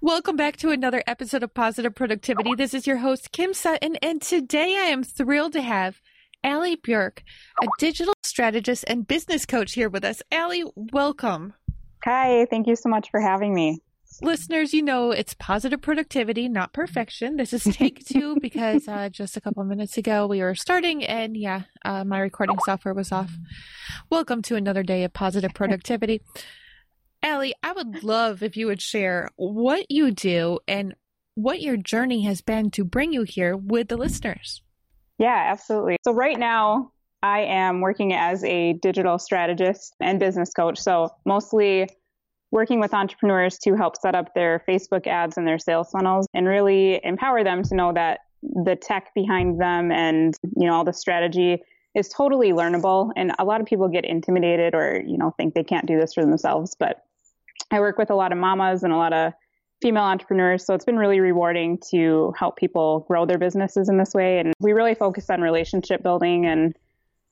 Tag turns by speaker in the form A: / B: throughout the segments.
A: Welcome back to another episode of Positive Productivity. This is your host, Kim Sutton, and today I am thrilled to have Allie Bjerk, a digital strategist and business coach here with us. Allie, welcome.
B: Hi, thank you so much for having me.
A: Listeners, you know it's positive productivity, not perfection. This is take two because uh, just a couple minutes ago we were starting and yeah, uh, my recording software was off. Welcome to another day of positive productivity. Allie, I would love if you would share what you do and what your journey has been to bring you here with the listeners.
B: Yeah, absolutely. So, right now, I am working as a digital strategist and business coach. So, mostly working with entrepreneurs to help set up their Facebook ads and their sales funnels and really empower them to know that the tech behind them and you know all the strategy is totally learnable and a lot of people get intimidated or you know think they can't do this for themselves but I work with a lot of mamas and a lot of female entrepreneurs. So it's been really rewarding to help people grow their businesses in this way. And we really focus on relationship building. And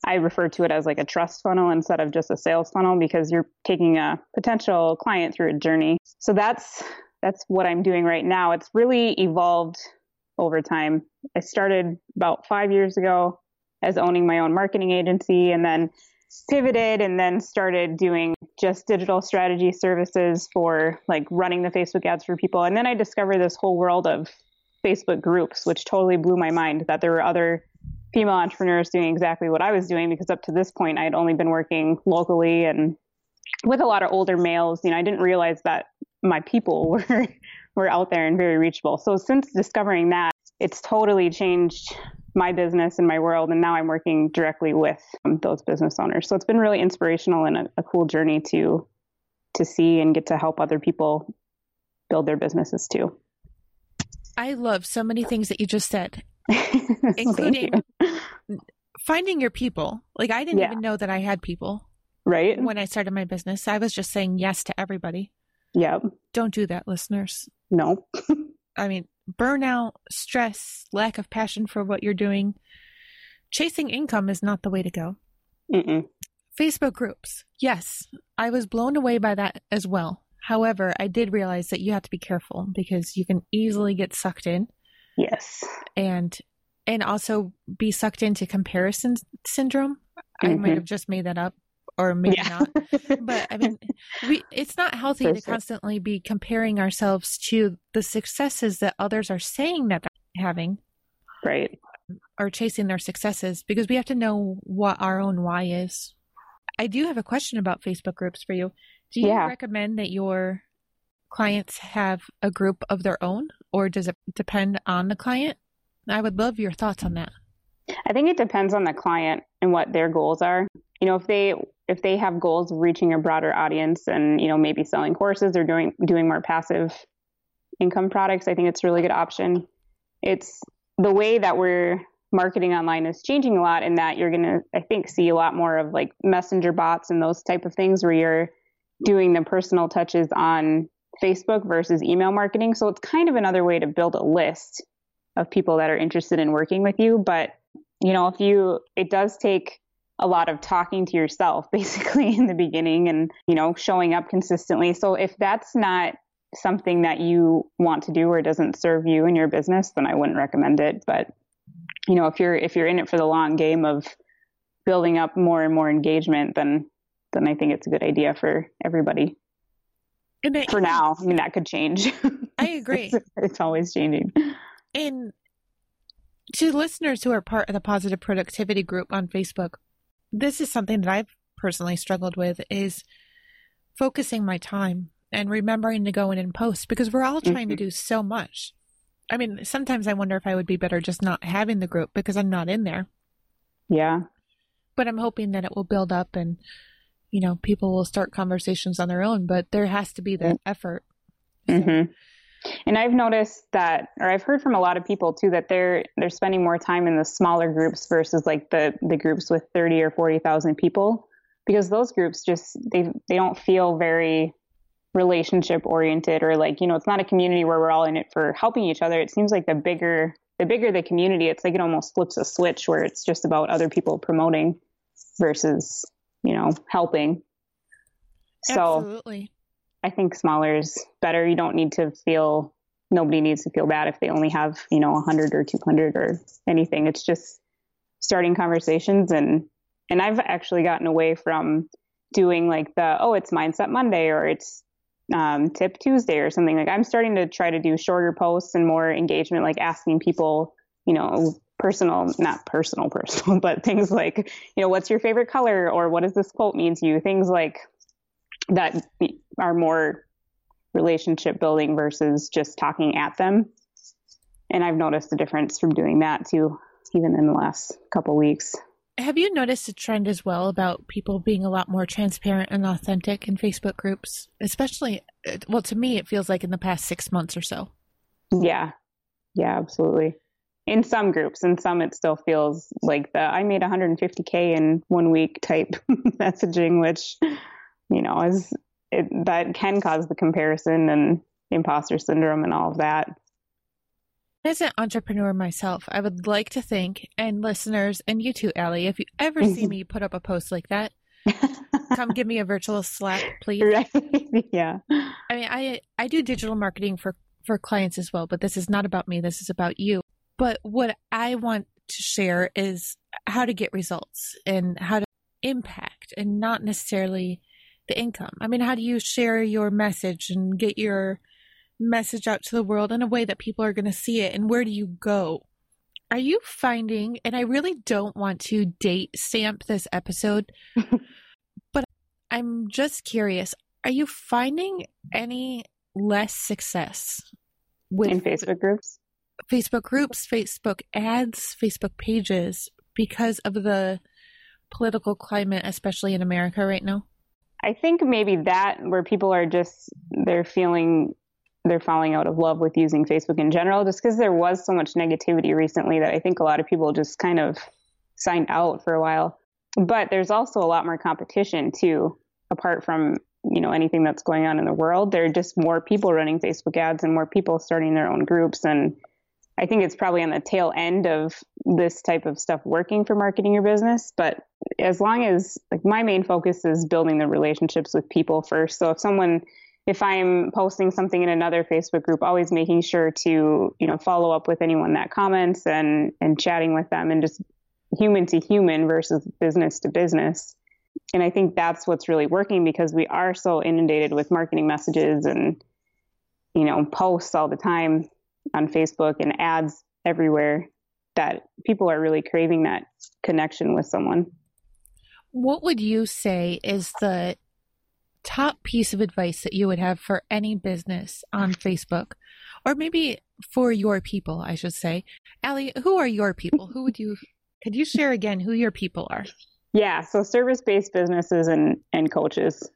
B: I refer to it as like a trust funnel instead of just a sales funnel because you're taking a potential client through a journey. So that's that's what I'm doing right now. It's really evolved over time. I started about five years ago as owning my own marketing agency and then pivoted and then started doing just digital strategy services for like running the Facebook ads for people. And then I discovered this whole world of Facebook groups, which totally blew my mind that there were other female entrepreneurs doing exactly what I was doing because up to this point I had only been working locally and with a lot of older males. You know, I didn't realize that my people were were out there and very reachable. So since discovering that, it's totally changed my business and my world. And now I'm working directly with um, those business owners. So it's been really inspirational and a, a cool journey to to see and get to help other people build their businesses too.
A: I love so many things that you just said, including you. finding your people. Like I didn't yeah. even know that I had people.
B: Right.
A: When I started my business, I was just saying yes to everybody.
B: Yeah.
A: Don't do that, listeners.
B: No.
A: I mean, burnout, stress, lack of passion for what you're doing, chasing income is not the way to go.
B: Mm-mm.
A: Facebook groups. Yes, I was blown away by that as well. However, I did realize that you have to be careful because you can easily get sucked in.
B: Yes.
A: And and also be sucked into comparison syndrome. Mm-hmm. I might have just made that up or maybe yeah. not. But I mean, we it's not healthy to constantly be comparing ourselves to the successes that others are saying that they're having.
B: Right.
A: Or chasing their successes because we have to know what our own why is. I do have a question about Facebook groups for you. Do you yeah. recommend that your clients have a group of their own or does it depend on the client? I would love your thoughts on that.
B: I think it depends on the client and what their goals are. You know, if they if they have goals of reaching a broader audience and you know maybe selling courses or doing doing more passive income products, I think it's a really good option. It's the way that we're marketing online is changing a lot in that you're going to I think see a lot more of like messenger bots and those type of things where you're doing the personal touches on Facebook versus email marketing. So it's kind of another way to build a list of people that are interested in working with you, but you know, if you it does take a lot of talking to yourself basically in the beginning and, you know, showing up consistently. So if that's not something that you want to do or doesn't serve you in your business, then I wouldn't recommend it. But, you know, if you're if you're in it for the long game of building up more and more engagement, then then I think it's a good idea for everybody. It, for now, I mean that could change.
A: I agree.
B: it's, it's always changing.
A: And to listeners who are part of the positive productivity group on Facebook, this is something that I've personally struggled with is focusing my time and remembering to go in and post because we're all trying mm-hmm. to do so much. I mean, sometimes I wonder if I would be better just not having the group because I'm not in there.
B: Yeah.
A: But I'm hoping that it will build up and you know, people will start conversations on their own, but there has to be that effort.
B: Mm-hmm. And I've noticed that, or I've heard from a lot of people too, that they're they're spending more time in the smaller groups versus like the the groups with thirty or forty thousand people, because those groups just they they don't feel very relationship oriented or like you know it's not a community where we're all in it for helping each other. It seems like the bigger the bigger the community, it's like it almost flips a switch where it's just about other people promoting versus you know helping.
A: So Absolutely.
B: I think smaller is better. You don't need to feel nobody needs to feel bad if they only have, you know, 100 or 200 or anything. It's just starting conversations and and I've actually gotten away from doing like the oh, it's mindset Monday or it's um, tip Tuesday or something like I'm starting to try to do shorter posts and more engagement like asking people, you know, personal, not personal, personal, but things like, you know, what's your favorite color or what does this quote mean to you? Things like that are more relationship building versus just talking at them. And I've noticed a difference from doing that too, even in the last couple weeks.
A: Have you noticed a trend as well about people being a lot more transparent and authentic in Facebook groups? Especially, uh, well, to me, it feels like in the past six months or so.
B: Yeah. Yeah, absolutely. In some groups, in some, it still feels like the I made 150K in one week type messaging, which you know, is it, that can cause the comparison and imposter syndrome and all of that.
A: As an entrepreneur myself, I would like to think, and listeners, and you too, Allie, if you ever see me put up a post like that, come give me a virtual slap, please.
B: Right. yeah.
A: I mean, I I do digital marketing for for clients as well, but this is not about me. This is about you. But what I want to share is how to get results and how to impact and not necessarily the income? I mean, how do you share your message and get your message out to the world in a way that people are going to see it? And where do you go? Are you finding, and I really don't want to date stamp this episode, but I'm just curious, are you finding any less success
B: with in Facebook groups?
A: Facebook groups, Facebook ads, Facebook pages because of the political climate, especially in America right now?
B: I think maybe that where people are just they're feeling they're falling out of love with using Facebook in general, just because there was so much negativity recently that I think a lot of people just kind of signed out for a while. But there's also a lot more competition too, apart from you know anything that's going on in the world. There are just more people running Facebook ads and more people starting their own groups and I think it's probably on the tail end of this type of stuff working for marketing your business. But as long as my main focus is building the relationships with people first. So if someone if I'm posting something in another Facebook group, always making sure to, you know, follow up with anyone that comments and and chatting with them and just human to human versus business to business. And I think that's what's really working because we are so inundated with marketing messages and you know, posts all the time on Facebook and ads everywhere that people are really craving that connection with someone.
A: What would you say is the top piece of advice that you would have for any business on Facebook? Or maybe for your people, I should say. Allie, who are your people? Who would you could you share again who your people are?
B: Yeah, so service based businesses and, and coaches.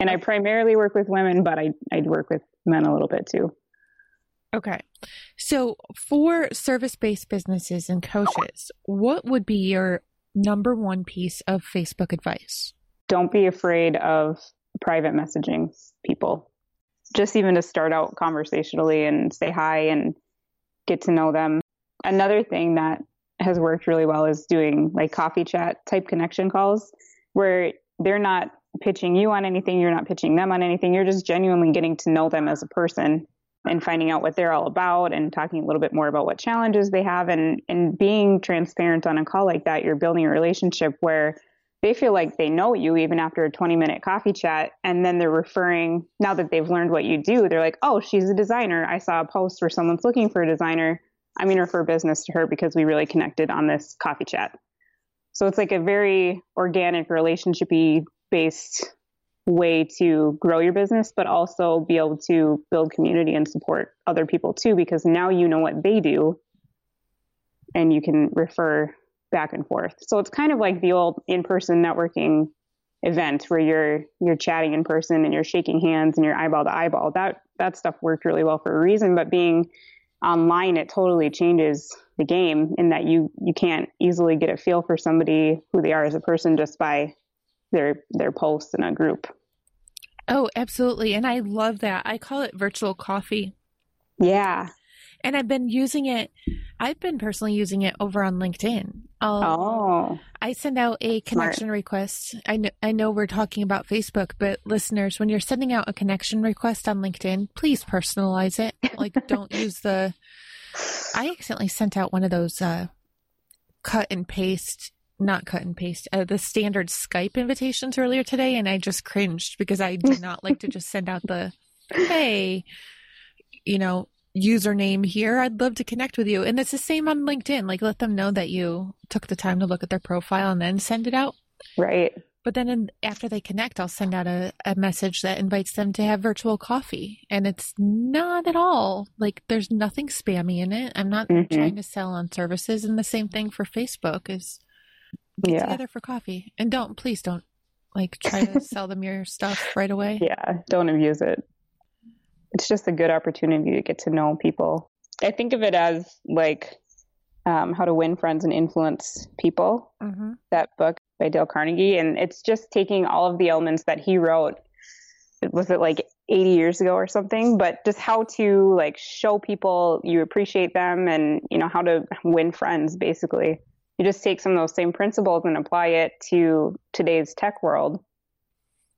B: And I primarily work with women, but I, I work with men a little bit too.
A: Okay. So for service based businesses and coaches, what would be your number one piece of Facebook advice?
B: Don't be afraid of private messaging people. Just even to start out conversationally and say hi and get to know them. Another thing that has worked really well is doing like coffee chat type connection calls where they're not pitching you on anything, you're not pitching them on anything, you're just genuinely getting to know them as a person and finding out what they're all about and talking a little bit more about what challenges they have. And and being transparent on a call like that you're building a relationship where they feel like they know you even after a 20 minute coffee chat. And then they're referring now that they've learned what you do they're like oh she's a designer. I saw a post where someone's looking for a designer. I'm going to refer business to her because we really connected on this coffee chat. So it's like a very organic relationshipy based way to grow your business, but also be able to build community and support other people too, because now you know what they do and you can refer back and forth. So it's kind of like the old in person networking event where you're you're chatting in person and you're shaking hands and you're eyeball to eyeball. That that stuff worked really well for a reason, but being online it totally changes the game in that you you can't easily get a feel for somebody who they are as a person just by their their posts in a group.
A: Oh, absolutely. And I love that. I call it virtual coffee.
B: Yeah.
A: And I've been using it. I've been personally using it over on LinkedIn.
B: Oh.
A: I send out a connection Smart. request. I know, I know we're talking about Facebook, but listeners, when you're sending out a connection request on LinkedIn, please personalize it. Like, don't use the. I accidentally sent out one of those uh, cut and paste not cut and paste uh, the standard Skype invitations earlier today, and I just cringed because I do not like to just send out the hey, you know, username here. I'd love to connect with you. And it's the same on LinkedIn. Like let them know that you took the time to look at their profile and then send it out.
B: Right.
A: But then in, after they connect, I'll send out a, a message that invites them to have virtual coffee. And it's not at all like there's nothing spammy in it. I'm not mm-hmm. trying to sell on services. And the same thing for Facebook is get yeah. together for coffee. And don't, please don't like try to sell them your stuff right away.
B: Yeah. Don't abuse it it's just a good opportunity to get to know people. I think of it as like um, How to Win Friends and Influence People, mm-hmm. that book by Dale Carnegie. And it's just taking all of the elements that he wrote. Was it like 80 years ago or something? But just how to like show people you appreciate them and, you know, how to win friends basically. You just take some of those same principles and apply it to today's tech world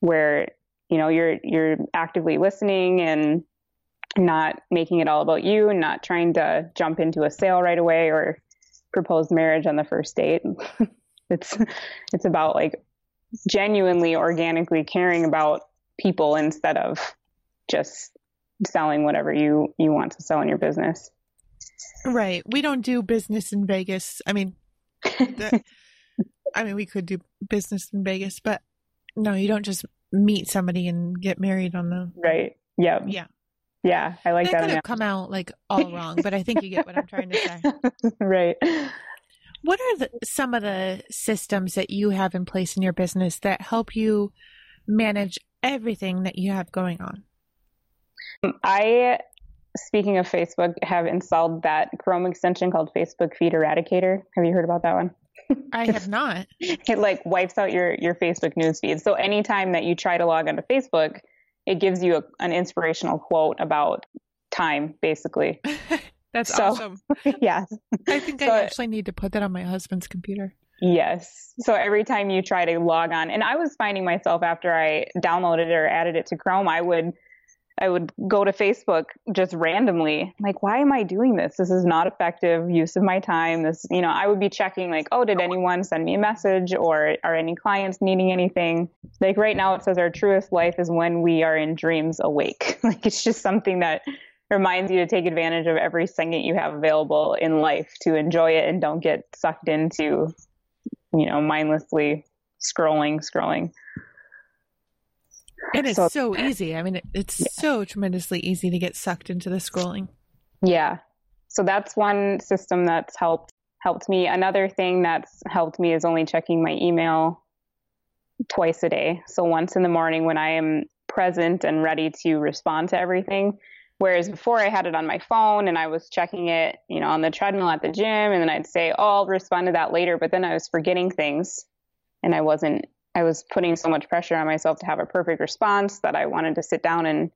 B: where you know you're you're actively listening and not making it all about you and not trying to jump into a sale right away or propose marriage on the first date. It's it's about like genuinely organically caring about people instead of just selling whatever you you want to sell in your business.
A: Right. We don't do business in vegas. I mean the, i mean we could do business in vegas but no you don't just meet somebody and get married on the
B: right. Yeah.
A: Yeah.
B: Yeah, I like
A: that.
B: That
A: could have come out like all wrong, but I think you get what I'm trying to say.
B: right.
A: What are the, some of the systems that you have in place in your business that help you manage everything that you have going on?
B: I, speaking of Facebook, have installed that Chrome extension called Facebook Feed Eradicator. Have you heard about that one?
A: I have not.
B: it like wipes out your your Facebook newsfeed. So anytime that you try to log onto Facebook, it gives you a, an inspirational quote about time, basically.
A: That's so, awesome.
B: yes.
A: I think so, I actually need to put that on my husband's computer.
B: Yes. So every time you try to log on, and I was finding myself after I downloaded it or added it to Chrome, I would I would go to Facebook just randomly, like, why am I doing this? This is not effective use of my time. This, you know, I would be checking, like, oh, did anyone send me a message or are any clients needing anything? Like, right now it says our truest life is when we are in dreams awake. like, it's just something that reminds you to take advantage of every second you have available in life to enjoy it and don't get sucked into, you know, mindlessly scrolling, scrolling.
A: And it's so, so easy. I mean, it's yeah. so tremendously easy to get sucked into the scrolling.
B: Yeah. So that's one system that's helped helped me. Another thing that's helped me is only checking my email twice a day. So once in the morning when I am present and ready to respond to everything. Whereas before I had it on my phone and I was checking it, you know, on the treadmill at the gym and then I'd say, "Oh, I'll respond to that later," but then I was forgetting things and I wasn't I was putting so much pressure on myself to have a perfect response that I wanted to sit down and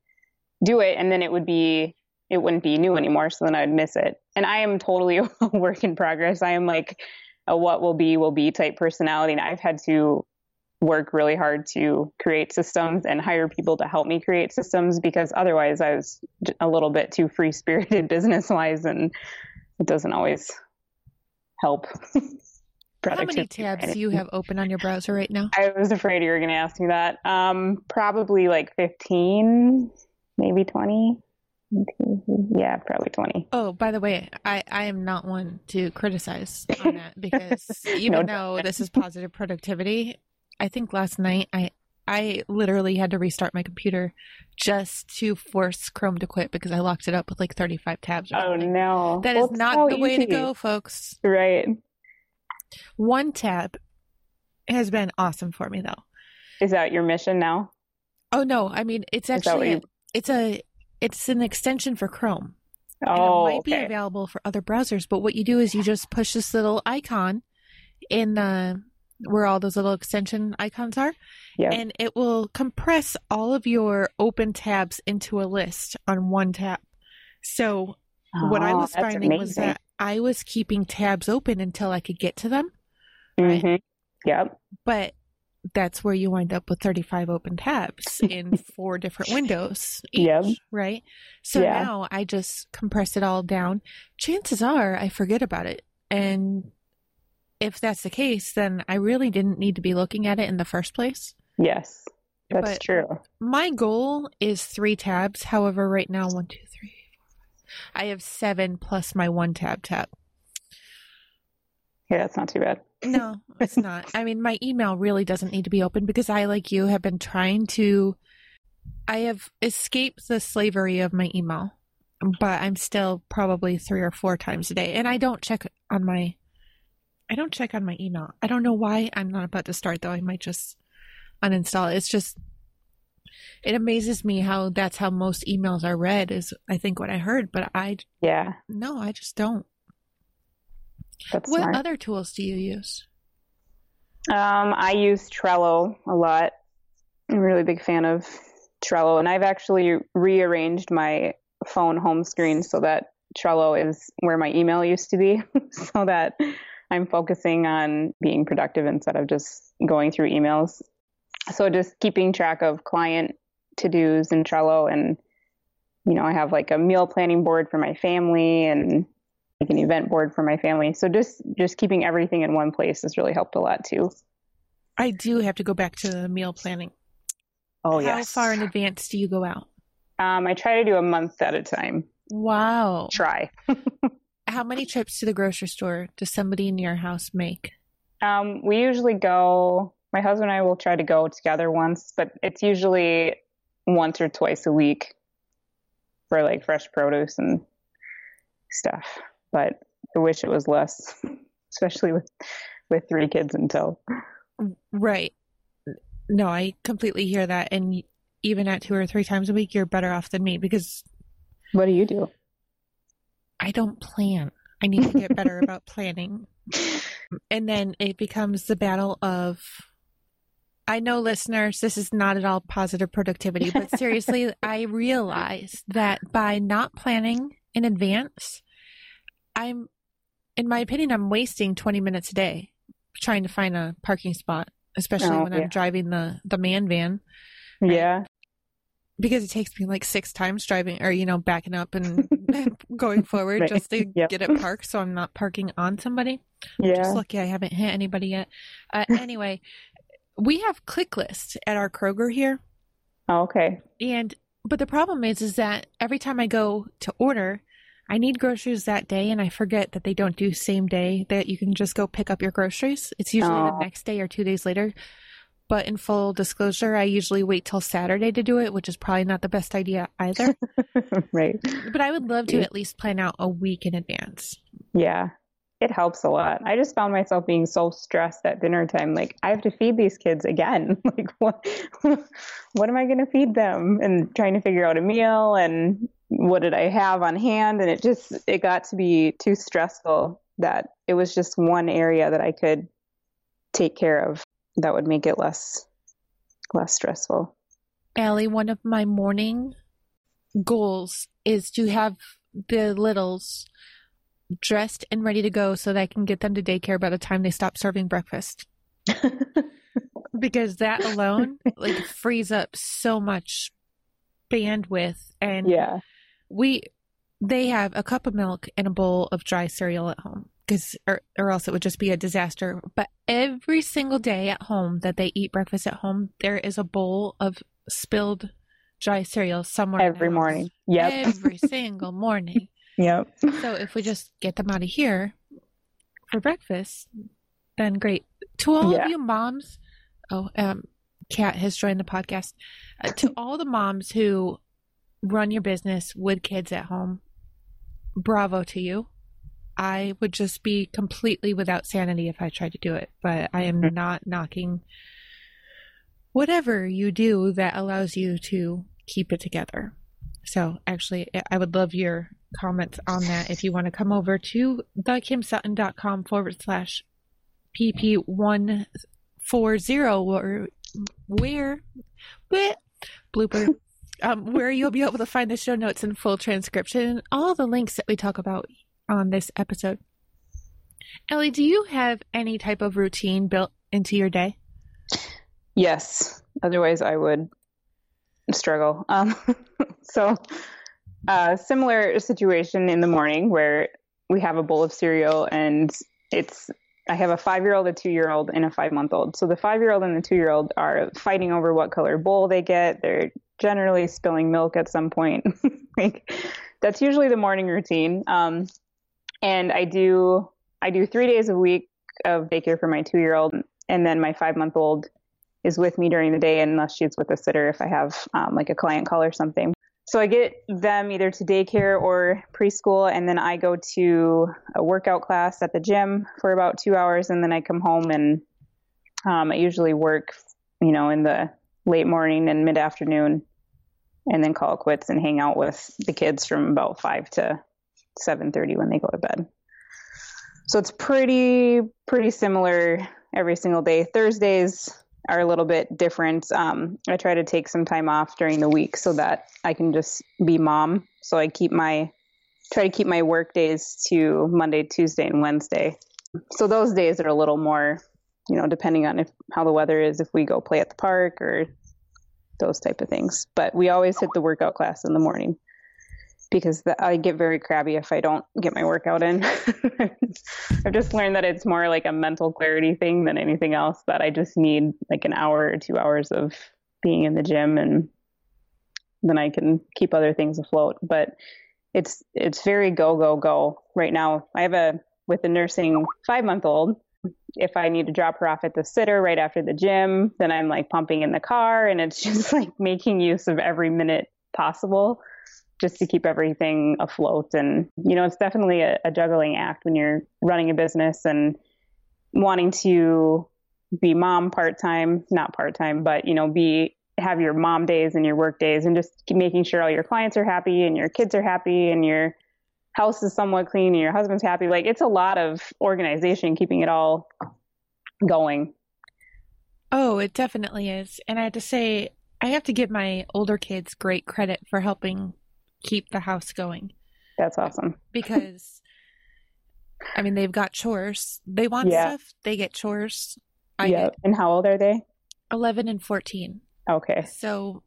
B: do it and then it would be it wouldn't be new anymore so then I'd miss it. And I am totally a work in progress. I am like a what will be will be type personality and I've had to work really hard to create systems and hire people to help me create systems because otherwise I was a little bit too free spirited business wise and it doesn't always help.
A: How many tabs do you have open on your browser right now?
B: I was afraid you were going to ask me that. Um, probably like 15, maybe 20. Yeah, probably 20.
A: Oh, by the way, I, I am not one to criticize on that because even no, though this is positive productivity, I think last night I I literally had to restart my computer just to force Chrome to quit because I locked it up with like 35 tabs.
B: oh no.
A: That well, is not so the way to go, folks.
B: Right.
A: One tab has been awesome for me though.
B: Is that your mission now?
A: Oh no, I mean it's actually a, it's a it's an extension for Chrome.
B: Oh,
A: and it oh, might be available for other browsers, but what you do is you just push this little icon in the where all those little extension icons are,
B: Yeah.
A: and it will compress all of your open tabs into a list on one tab. So what I
B: Oh,
A: was finding was that I was keeping tabs open until I could get to them, right?
B: Mhm. Yep.
A: but that's where you wind up with 35 open tabs in four different windows each,
B: Yep.
A: right so
B: Yeah.
A: now i just compress it all down chances are i forget about it and if that's the case then i really didn't need to be looking at it in the first place
B: Yes. That's
A: But-
B: true.
A: my goal is three tabs however right now one two three four five i have seven plus my one tab tab
B: Yeah, that's not too bad.
A: No, it's not. I mean, my email really doesn't need to be open because I, like you, have been trying to. I have escaped the slavery of my email, but I'm still probably three or four times a day, and I don't check on my. I don't check on my email. I don't know why. I'm not about to start though. I might just uninstall it. It's just. It amazes me how that's how most emails are read. Is I think what I heard, but I
B: Yeah,
A: no, I just don't.
B: that's
A: What
B: smart.
A: other tools do you use?
B: Um, I use Trello a lot. I'm a really big fan of Trello, and I've actually rearranged my phone home screen so that Trello is where my email used to be, so that I'm focusing on being productive instead of just going through emails. So just keeping track of client to dos in Trello, and you know, I have like a meal planning board for my family and like an event board for my family. So just just keeping everything in one place has really helped a lot too.
A: I do have to go back to the meal planning.
B: Oh yes.
A: How far in advance do you go out?
B: Um, I try to do a month at a time.
A: Wow.
B: Try.
A: How many trips to the grocery store does somebody in your house make?
B: Um, we usually go. My husband and I will try to go together once, but it's usually once or twice a week for like fresh produce and stuff. But I wish it was less, especially with with three kids in tow.
A: Right. No, I completely hear that. And even at two or three times a week, you're better off than me because
B: What do you do?
A: I don't plan. I need to get better about planning. And then it becomes the battle of. I know, listeners, this is not at all positive productivity, but seriously, I realize that by not planning in advance, I'm, in my opinion, I'm wasting 20 minutes a day trying to find a parking spot, especially
B: Oh,
A: when
B: yeah.
A: I'm driving the, the man van Right.
B: Yeah.
A: because it takes me like six times driving or, you know, backing up and going forward
B: Right.
A: just to
B: Yep.
A: get it parked so I'm not parking on somebody.
B: Yeah.
A: Just lucky I haven't hit anybody yet. Uh, anyway, we have click list at our Kroger here,
B: Oh, okay.
A: and but the problem is, is that every time I go to order, I need groceries that day, and I forget that they don't do same day. That you can just go pick up your groceries. It's usually
B: Oh.
A: the next day or two days later. But in full disclosure, I usually wait till Saturday to do it, which is probably not the best idea either.
B: right.
A: but I would love to at least plan out a week in advance.
B: Yeah. It helps a lot. I just found myself being so stressed at dinner time. Like, I have to feed these kids again. like, what, what am I going to feed them? And trying to figure out a meal and what did I have on hand? And it just, it got to be too stressful that it was just one area that I could take care of that would make it less, less stressful.
A: Allie, one of my morning goals is to have the littles dressed and ready to go so that I can get them to daycare by the time they stop serving breakfast. Because that alone like frees up so much bandwidth and
B: yeah.
A: we they have a cup of milk and a bowl of dry cereal at home because or, or else it would just be a disaster but every single day at home that they eat breakfast at home there is a bowl of spilled dry cereal somewhere
B: Every morning. Yep.
A: every single morning
B: Yep.
A: so if we just get them out of here for breakfast then great to all
B: Yeah.
A: of you moms oh um kat has joined the podcast uh, to all the moms who run your business with kids at home bravo to you i would just be completely without sanity if i tried to do it but i am
B: Mhm.
A: not knocking whatever you do that allows you to keep it together. So, actually, I would love your comments on that if you want to come over to thekimsutton.com forward slash pp140 or where, where blooper um, where you'll be able to find the show notes and full transcription and all the links that we talk about on this episode. Ellie, do you have any type of routine built into your day?
B: Yes. Otherwise, I would struggle. Um, so, uh, similar situation in the morning where we have a bowl of cereal and it's I have a five year old, a two year old, and a five month old. So the five year old and the two year old are fighting over what color bowl they get. They're generally spilling milk at some point. like that's usually the morning routine. Um, and I do I do three days a week of daycare for my two year old, and then my five month old is with me during the day unless she's with a sitter if I have um, like a client call or something. So I get them either to daycare or preschool, and then I go to a workout class at the gym for about two hours, and then I come home and um, I usually work, you know, in the late morning and mid afternoon and then call it quits and hang out with the kids from about 5 to 7:30 when they go to bed. So it's pretty pretty similar every single day. Thursdays are a little bit different. Um, I try to take some time off during the week so that I can just be mom. So I keep my try to keep my work days to Monday, Tuesday, and Wednesday. So those days are a little more, you know, depending on if how the weather is, if we go play at the park or those type of things. But we always hit the workout class in the morning because the, I get very crabby if I don't get my workout in. I've just learned that it's more like a mental clarity thing than anything else. That I just need like an hour or two hours of being in the gym, and then I can keep other things afloat. But it's it's very go go go right now. I have a with a nursing five month old if I need to drop her off at the sitter right after the gym, then I'm like pumping in the car and it's just like making use of every minute possible just to keep everything afloat. And, you know, it's definitely a, a juggling act when you're running a business and wanting to be mom part time, not part time, but, you know, be have your mom days and your work days and just making sure all your clients are happy and your kids are happy and your house is somewhat clean and your husband's happy. Like it's a lot of organization keeping it all going.
A: Oh, it definitely is. And I have to say, I have to give my older kids great credit for helping keep the house going.
B: That's awesome.
A: Because, I mean, they've got chores. They want yeah. stuff, they get chores.
B: I yeah. Get and how old are they?
A: 11 and 14.
B: Okay.
A: So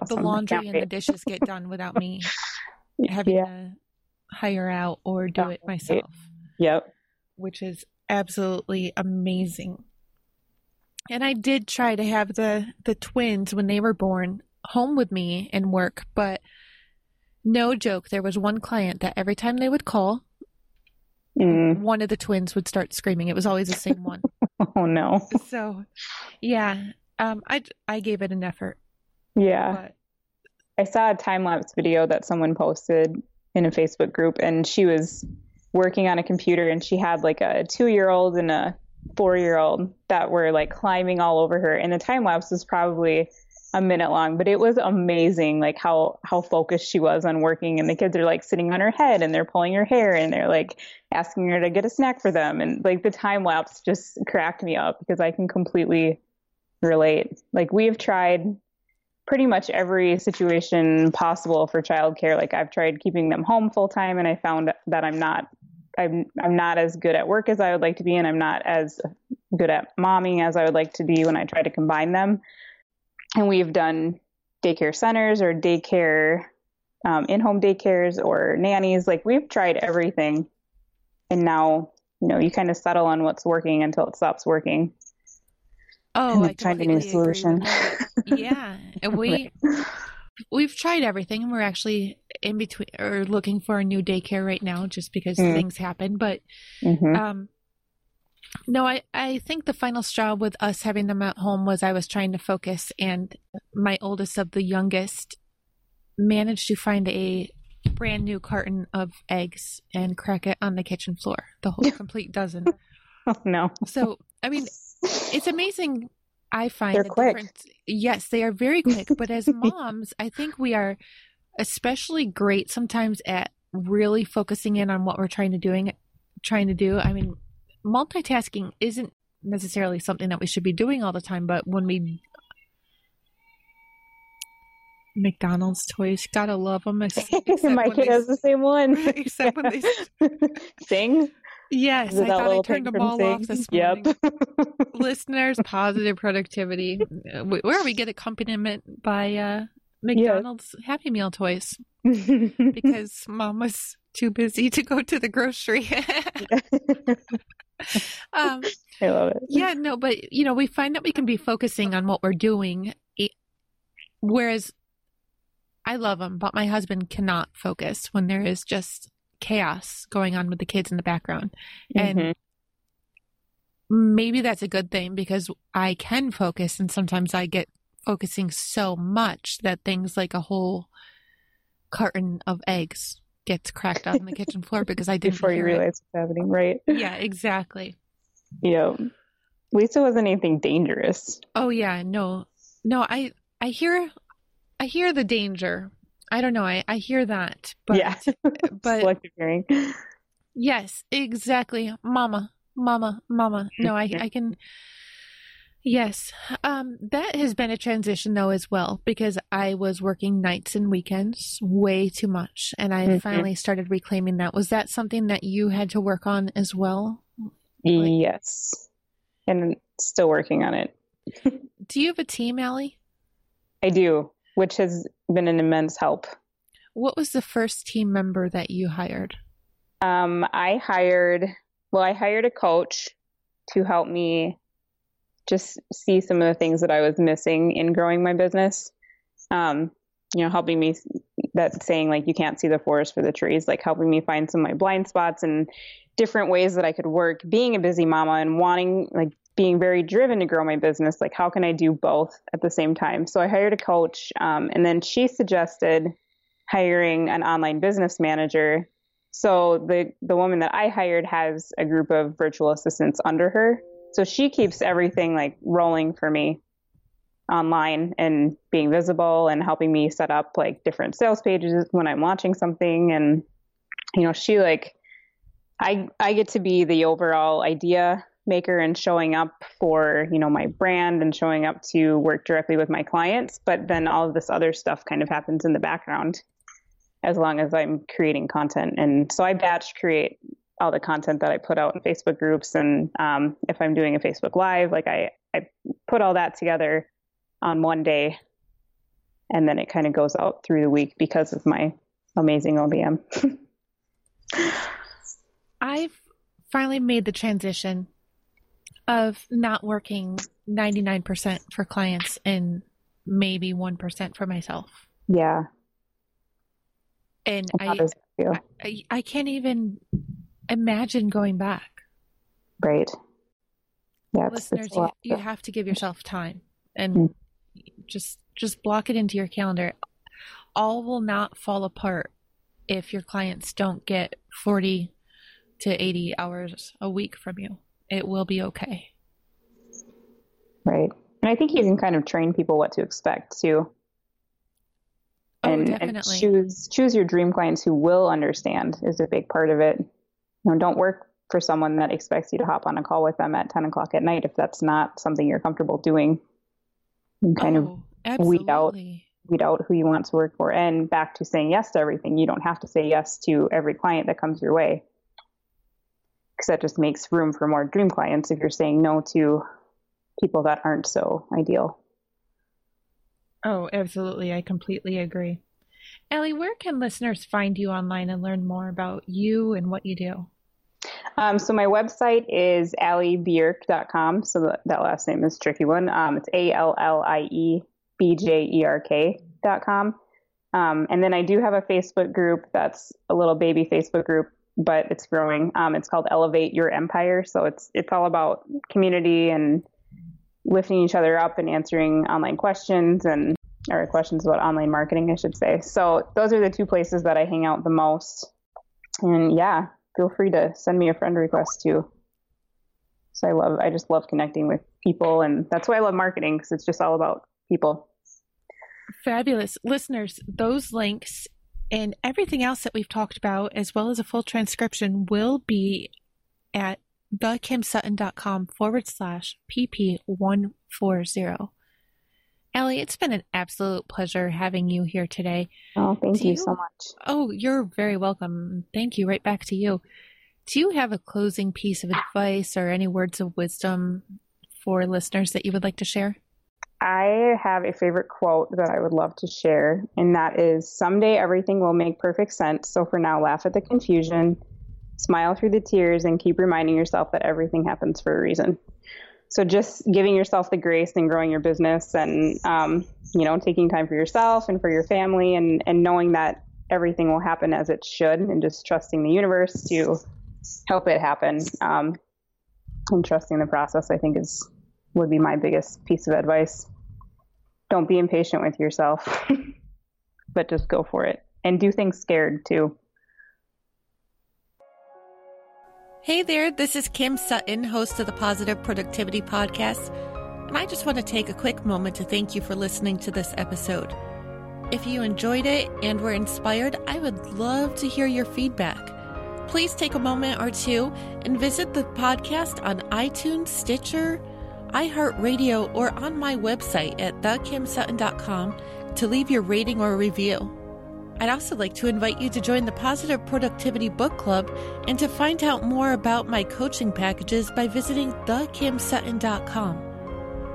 A: awesome. the laundry and the dishes get done without me having yeah. to hire out or do it myself.
B: Yep.
A: Which is absolutely amazing. And I did try to have the the twins when they were born home with me and work, but no joke, there was one client that every time they would call, mm. one of the twins would start screaming. It was always the same one.
B: oh no.
A: So, yeah, um I I gave it an effort.
B: Yeah. But... I saw a time lapse video that someone posted in a Facebook group, and she was working on a computer, and she had like a two year old and a four year old that were like climbing all over her. And the time lapse was probably a minute long, but it was amazing, like how how focused she was on working. And the kids are like sitting on her head, and they're pulling her hair, and they're like asking her to get a snack for them. And like the time lapse just cracked me up because I can completely relate. Like we have tried pretty much every situation possible for childcare. Like I've tried keeping them home full time, and I found that I'm not I'm I'm not as good at work as I would like to be, and I'm not as good at momming as I would like to be when I try to combine them. And we've done daycare centers or daycare um, in-home daycares or nannies. Like we've tried everything, and now you know you kind of settle on what's working until it stops working.
A: Oh, I find a new solution. yeah, and we we've tried everything, and we're actually in between or looking for a new daycare right now, just because mm. things happen. But mm-hmm. um, no, I I think the final straw with us having them at home was I was trying to focus, and my oldest of the youngest managed to find a brand new carton of eggs and crack it on the kitchen floor, the whole complete dozen.
B: Oh no!
A: So I mean, it's amazing I find
B: They're
A: a
B: quick.
A: difference. Yes, they are very quick. But as moms, I think we are especially great sometimes at really focusing in on what we're trying to doing, trying to do. I mean, multitasking isn't necessarily something that we should be doing all the time, but when we McDonald's toys, gotta love them.
B: My kid has the same one.
A: except when they
B: sing.
A: Yes, I thought I turned
B: thing
A: them
B: from
A: all off this
B: Yep.
A: Listeners, positive productivity. Uh, Where we get accompaniment by uh, McDonald's Happy Meal toys because mom was too busy to go to the grocery. um,
B: I love it.
A: yeah, no, but you know, we find that we can be focusing on what we're doing, e- whereas I love them, but my husband cannot focus when there is just chaos going on with the kids in the background. And
B: Mhm.
A: maybe that's a good thing because I can focus, and sometimes I get focusing so much that things like a whole carton of eggs gets cracked out on the kitchen floor because I didn't
B: before you
A: hear it.
B: realize what's happening, right?
A: Yeah, exactly.
B: Yeah. At least it wasn't anything dangerous.
A: Oh yeah, no, no. I I hear, I hear the danger. I don't know. I I hear that, but
B: yeah.
A: but
B: Selective hearing.
A: yes, exactly, Mama, Mama, Mama. No, I I can. Yes, um, that has been a transition though as well because I was working nights and weekends way too much, and I
B: Mhm.
A: finally started reclaiming that. Was that something that you had to work on as well?
B: yes. And still working on it.
A: Do you have a team, Allie?
B: I do, which has been an immense help.
A: What was the first team member that you hired?
B: Um, I hired, well, I hired a coach to help me just see some of the things that I was missing in growing my business. Um, you know, helping me that saying like you can't see the forest for the trees, like helping me find some of my blind spots and different ways that I could work being a busy mama and wanting like being very driven to grow my business. Like how can I do both at the same time? So I hired a coach, um, and then she suggested hiring an online business manager so the the woman that I hired has a group of virtual assistants under her. So she keeps everything like rolling for me online and being visible and helping me set up like different sales pages when I'm launching something and you know, she like I I get to be the overall idea maker and showing up for, you know, my brand and showing up to work directly with my clients, but then all of this other stuff kind of happens in the background as long as I'm creating content. And so I batch create all the content that I put out in Facebook groups. And um, if I'm doing a Facebook Live, like I, I put all that together on one day and then it kind of goes out through the week because of my amazing OBM.
A: I've finally made the transition of not working 99% for clients and maybe 1% for myself.
B: yeah.
A: And I,
B: does that feel?
A: I I can't even imagine going back.
B: Right. Yeah. It's,
A: Listeners,
B: it's
A: you, you have to give yourself time and
B: Mm.
A: just just block it into your calendar. All will not fall apart if your clients don't get 40 to 80 hours a week from you. It will be okay.
B: Right. And I think you can kind of train people what to expect too.
A: Oh,
B: and, and choose choose your dream clients who will understand is a big part of it. You know, don't work for someone that expects you to hop on a call with them at ten o'clock at night if that's not something you're comfortable doing. And kind of
A: oh,
B: weed out- weed out who you want to work for. And back to saying yes to everything. You don't have to say yes to every client that comes your way. Because that just makes room for more dream clients if you're saying no to people that aren't so ideal.
A: Oh, absolutely. I completely agree. Ellie, where can listeners find you online and learn more about you and what you do?
B: Um, so my website is alliebjerk.com. So that, that last name is tricky one. Um, it's A L L I E B J E R K dot com. Um, and then I do have a Facebook group that's a little baby Facebook group, but it's growing. Um, it's called Elevate Your Empire. So it's it's all about community and lifting each other up and answering online questions and or questions about online marketing, I should say. So those are the two places that I hang out the most. And yeah, feel free to send me a friend request too. So I love, I just love connecting with people. And that's why I love marketing because it's just all about people.
A: Fabulous. Listeners, those links and everything else that we've talked about, as well as a full transcription, will be at thekimsutton.com forward slash PP140. Allie, it's been an absolute pleasure having you here today.
B: Oh, thank you, you so much.
A: Oh, you're very welcome. Thank you. Right back to you. Do you have a closing piece of advice or any words of wisdom for listeners that you would like to share?
B: I have a favorite quote that I would love to share, and that is Someday everything will make perfect sense. So for now, laugh at the confusion, smile through the tears, and keep reminding yourself that everything happens for a reason. So just giving yourself the grace and growing your business and, um, you know, taking time for yourself and for your family and, and knowing that everything will happen as it should and just trusting the universe to help it happen um, and trusting the process, I think is would be my biggest piece of advice don't be impatient with yourself, but just go for it and do things scared too.
A: Hey there, this is Kim Sutton, host of the Positive Productivity Podcast, and I just want to take a quick moment to thank you for listening to this episode. If you enjoyed it and were inspired, I would love to hear your feedback. Please take a moment or two and visit the podcast on iTunes, Stitcher, iHeartRadio, or on my website at thekimsutton.com to leave your rating or review. I'd also like to invite you to join the Positive Productivity Book Club and to find out more about my coaching packages by visiting thekimsutton.com.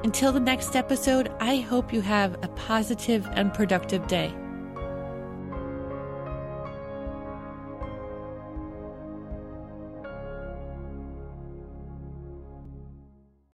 A: Until the next episode, I hope you have a positive and productive day.